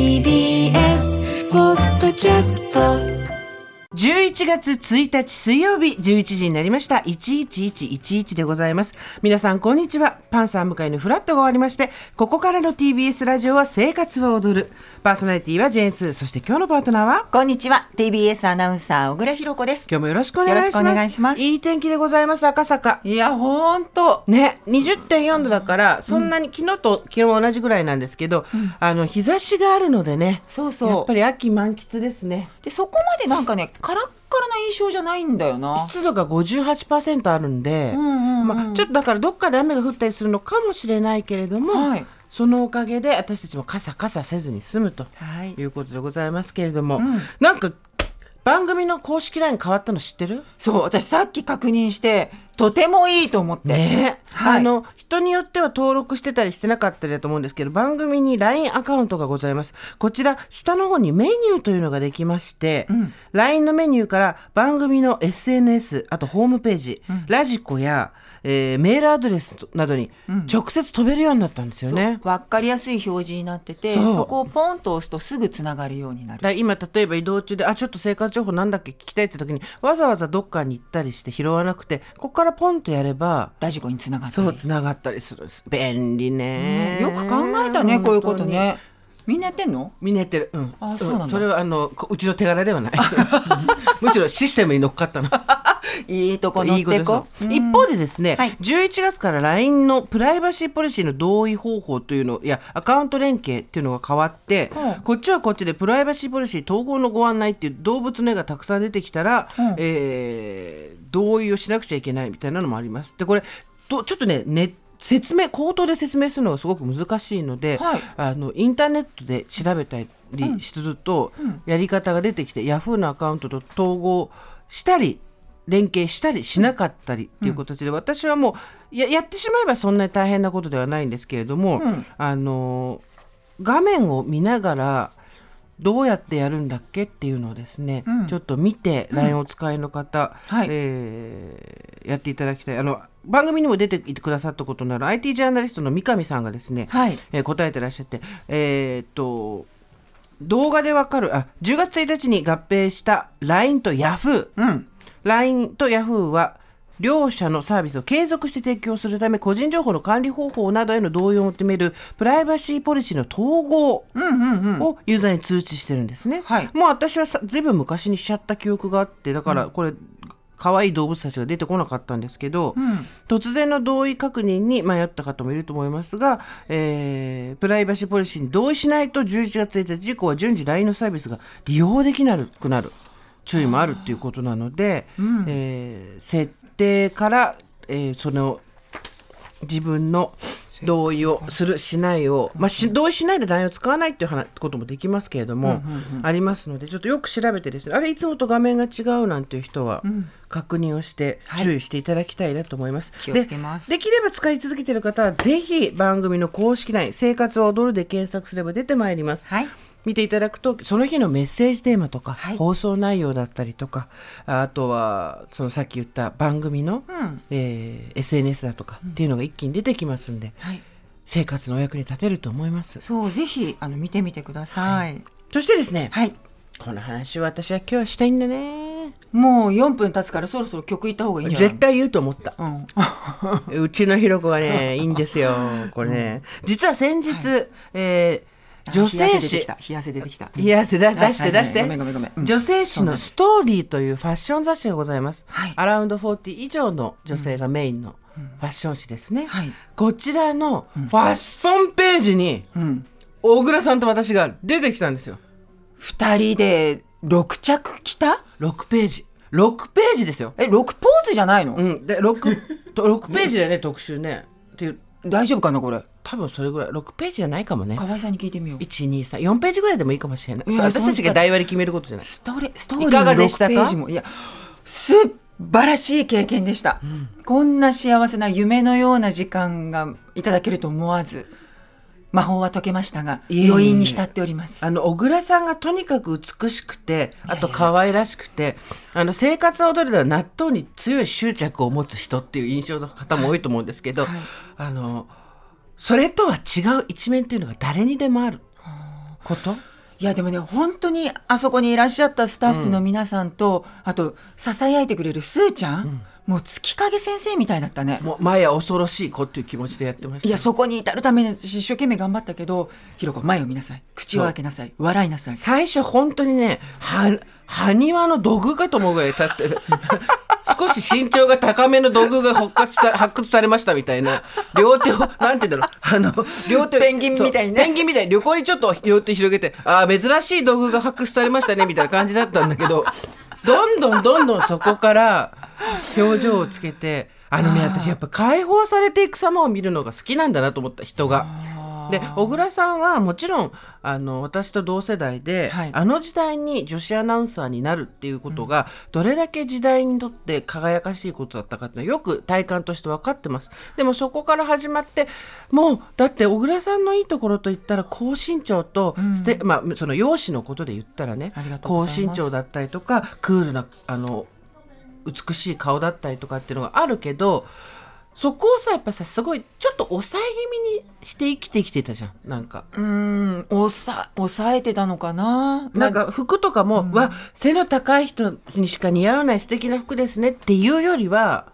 TBS ポッドキャスト11月1日水曜日11時になりました。11111でございます。皆さんこんにちは。パンサー向かいのフラットが終わりましてここからの TBS ラジオは生活は踊る。パーソナリティはジェーンスそして今日のパートナーは？こんにちは。TBS アナウンサー小倉弘子です。今日もよろしくお願いします。よろしくお願いします。いい天気でございます赤坂。いやほんと。ね、20.4度だから、そんなに、昨日と気温は同じぐらいなんですけど、あの、日差しがあるのでね、そうそう。やっぱり秋満喫ですね。でそこまでなんかねカラッカラな印象じゃないんだよな。湿度が58%あるんで、んうんうん。まあ、ちょっとだからどっかで雨が降ったりするのかもしれないけれども、はい。そのおかげで私たちも傘傘せずに済むとはい。いうことでございますけれども、ん。なんか番組の公式 LINE 変わったの知ってる？そう私さっき確認してとてもいいと思って。ね。はい。あの人によっては登録してたりしてなかったりだと思うんですけど番組に LINE アカウントがございます。こちら下の方にメニューというのができまして、LINE のメニューから番組の SNS あとホームページ、ラジコや、えーメールアドレスなどに直接飛べるようになったんですよね、わかりやすい表示になっててそう。そこをポンと押すとすぐつながるようになる。今例えば移動中であちょっと生活情報なんだっけ聞きたいって時にわざわざどっかに行ったりして拾わなくてここからポンとやればラジコにつながったりそうつながったりする便利ね、よく考えたねこういうことねみんなやってんの？みんなやってる。うん。あそうなんだそれはあのこうちの手柄ではない。むしろシステムに乗っかったの。いいとこ乗っていいこ一方でですね、はい。11月から LINE のプライバシーポリシーの同意方法というのいやアカウント連携っていうのが変わって、うんこっちはこっちでプライバシーポリシー統合のご案内っていう動物の絵がたくさん出てきたら、うん。えー同意をしなくちゃいけないみたいなのもあります。でこれとちょっとねね説明口頭で説明するのがすごく難しいので、はい。あのインターネットで調べたりすると、やり方が出てきて、ヤフーのアカウントと統合したり連携したりしなかったりっていう形で、私はもうややってしまえばそんなに大変なことではないんですけれども、うん。あの画面を見ながらどうやってやるんだっけっていうのをですね、うん。ちょっと見て LINE をお使いの方、はい。えーやっていただきたい。あの番組にも出ていてくださったことのある IT ジャーナリストの三上さんがですね、はい。えー答えてらっしゃってえーっと動画でわかるあ10月1日に合併した LINE と Yahoo うん LINE と Yahoo は両社のサービスを継続して提供するため個人情報の管理方法などへの同意を求めるプライバシーポリシーの統合うんうんうん。をユーザーに通知してるんですね。はい。もう私はさずいぶん昔にしちゃった記憶があってだからこれ、可愛い動物たちが出てこなかったんですけど、ん。突然の同意確認に迷った方もいると思いますが、えープライバシーポリシーに同意しないと11月1日以降は順次 LINE のサービスが利用できなくなる注意もあるっていうことなので、えー設定から、えーその自分の同意をするしないを、まあ、し同意しないで LINE を使わないっていう話こともできますけれども、ありますのでちょっとよく調べてですねあれいつもと画面が違うなんていう人は確認をしてはい。注意していただきたいなと思います。気をつけます。でできれば使い続けている方はぜひ番組の公式 LINE「生活を踊る」で検索すれば出てまいります。はい見ていただくとその日のメッセージテーマとか、はい。放送内容だったりとかあとはそのさっき言った番組の、うん。えー SNS だとかっていうのが一気に出てきますんで、はい。生活のお役に立てると思います。そうぜひあの見てみてください。そしてですね、はい。この話を私は今日はしたいんだね。もう4分経つからそろそろ曲いった方がいいんじゃない？絶対言うと思った。うん。うちのひろ子がねいいんですよこれね、実は先日、えー女性冷や汗出て誌きた。冷や汗出てきた。いやせだ出して出して、ごめんごめんごめん。うん。女性誌のストーリーというファッション雑誌がございます、はい。アラウンド40以上の女性がメインのファッション誌ですね、はい。こちらのファッションページにうん。小倉さんと私が出てきたんですよ。2人で6着着た？6ページ。6ページですよ。え6ポーズじゃないの、うん。で 6, と6ページだよね特集ね。っていう大丈夫かなこれ？多分それぐらい。6ページじゃないかもね。河合さんに聞いてみよう。1234ページぐらいでもいいかもしれない。い私たちが台割り決めることじゃない。ストレストーリーの6でしたか？ページも。いや素晴らしい経験でした、こんな幸せな夢のような時間がいただけると思わず魔法は解けましたが余韻に浸っております。あの小倉さんがとにかく美しくてあと可愛らしくてあの生活は踊りでは納豆に強い執着を持つ人っていう印象の方も多いと思うんですけど、あのそれとは違う一面っていうのが誰にでもある。こと？いやでもね本当にあそこにいらっしゃったスタッフの皆さんと、あとささやいてくれるスーちゃん、もう月影先生みたいだったね。もう前は恐ろしい子っていう気持ちでやってましたいやそこに至るために私一生懸命頑張ったけどひろこ前を見なさい。口を開けなさい。笑いなさい。最初本当にねは埴輪の土偶かと思うぐらい立ってる 少し身長が高めの土偶が発掘さ発掘されましたみたいな両手をなんて言うんだろう。あの両手をペンギンみたいにねペンギンみたい。に旅行にちょっと両手広げてああ珍しい土偶が発掘されましたねみたいな感じだったんだけどどんどんどんどんそこから表情をつけてあのね私やっぱ解放されていく様を見るのが好きなんだなと思った人が。で小倉さんはもちろんあの私と同世代で、はい。あの時代に女子アナウンサーになるっていうことが、どれだけ時代にとって輝かしいことだったかっていうのはよく体感として分かってます。でもそこから始まってもうだって小倉さんのいいところといったら高身長とステ、まあその容姿のことで言ったらね高身長だったりとかクールなあの美しい顔だったりとかっていうのがあるけどそこをさやっぱさすごいちょっと抑え気味にして生きてきてたじゃんなんか。うーん抑抑えてたのかな？なんか服とかも、わ背の高い人にしか似合わない素敵な服ですねっていうよりは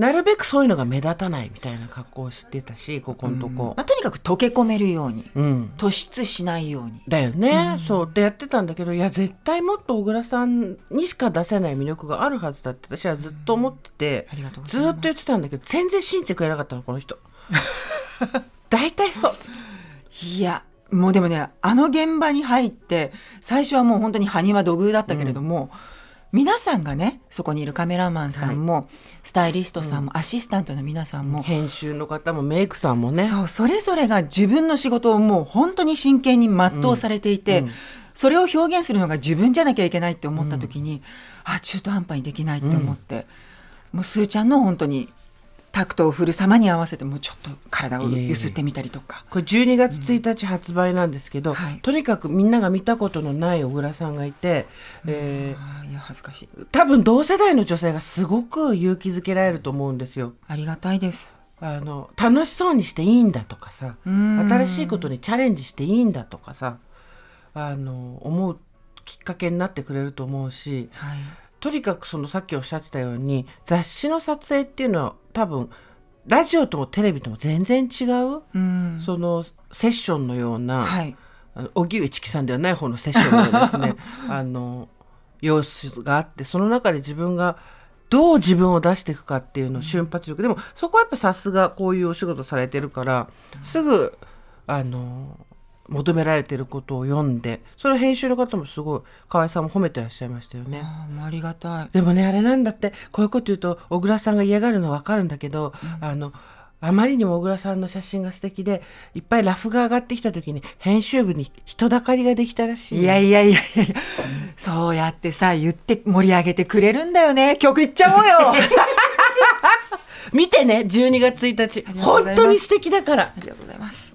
なるべくそういうのが目立たないみたいな格好をしてたしここのとこ。まあ、とにかく溶け込めるようにうん、突出しないように。だよね、そう。ってやってたんだけどいや絶対もっと小倉さんにしか出せない魅力があるはずだって私はずっと思ってて、ありがとずっと言ってたんだけど全然信じてくれなかったのこの人。大体そう。いやもうでもねあの現場に入って最初はもう本当に埴輪土偶だったけれども、皆さんがねそこにいるカメラマンさんも、スタイリストさんも、アシスタントの皆さんも、編集の方もメイクさんもね。そうそれぞれが自分の仕事をもう本当に真剣に全うされていて、それを表現するのが自分じゃなきゃいけないって思った時に、あ中途半端にできないって思って、もうすーちゃんの本当にタクトを振る様に合わせてもうちょっと体をゆすってみたりとか。これ12月1日発売なんですけど、はい。とにかくみんなが見たことのない小倉さんがいて、えあーいや恥ずかしい。ー多分同世代の女性がすごく勇気づけられると思うんですよ。ありがたいです。あの楽しそうにしていいんだとかさん新しいことにチャレンジしていいん。だとかさあの思うきっかけになってくれると思うしはいとにかくそのさっきおっしゃってたように雑誌の撮影っていうのは多分ラジオともテレビとも全然違う、うん。そのセッションのような、はい。あの荻上チキさんではない方のセッションのようなですね あの様子があってその中で自分がどう自分を出していくかっていうの瞬発力。でもそこはやっぱさすがこういうお仕事されてるからすぐあの求められてることを読んでそれを編集の方もすごい河合さんも褒めてらっしゃいましたよね。あありがたい。でもねあれなんだってこういうこと言うと小倉さんが嫌がるのは分かるんだけど、あのあまりにも小倉さんの写真が素敵でいっぱいラフが上がってきた時に編集部に人だかりができたらしい。のいやいやいやいや。そうやってさ言って盛り上げてくれるんだよね。曲いっちゃおうよ。見てね12月1日。本当に素敵だから。ありがとうございます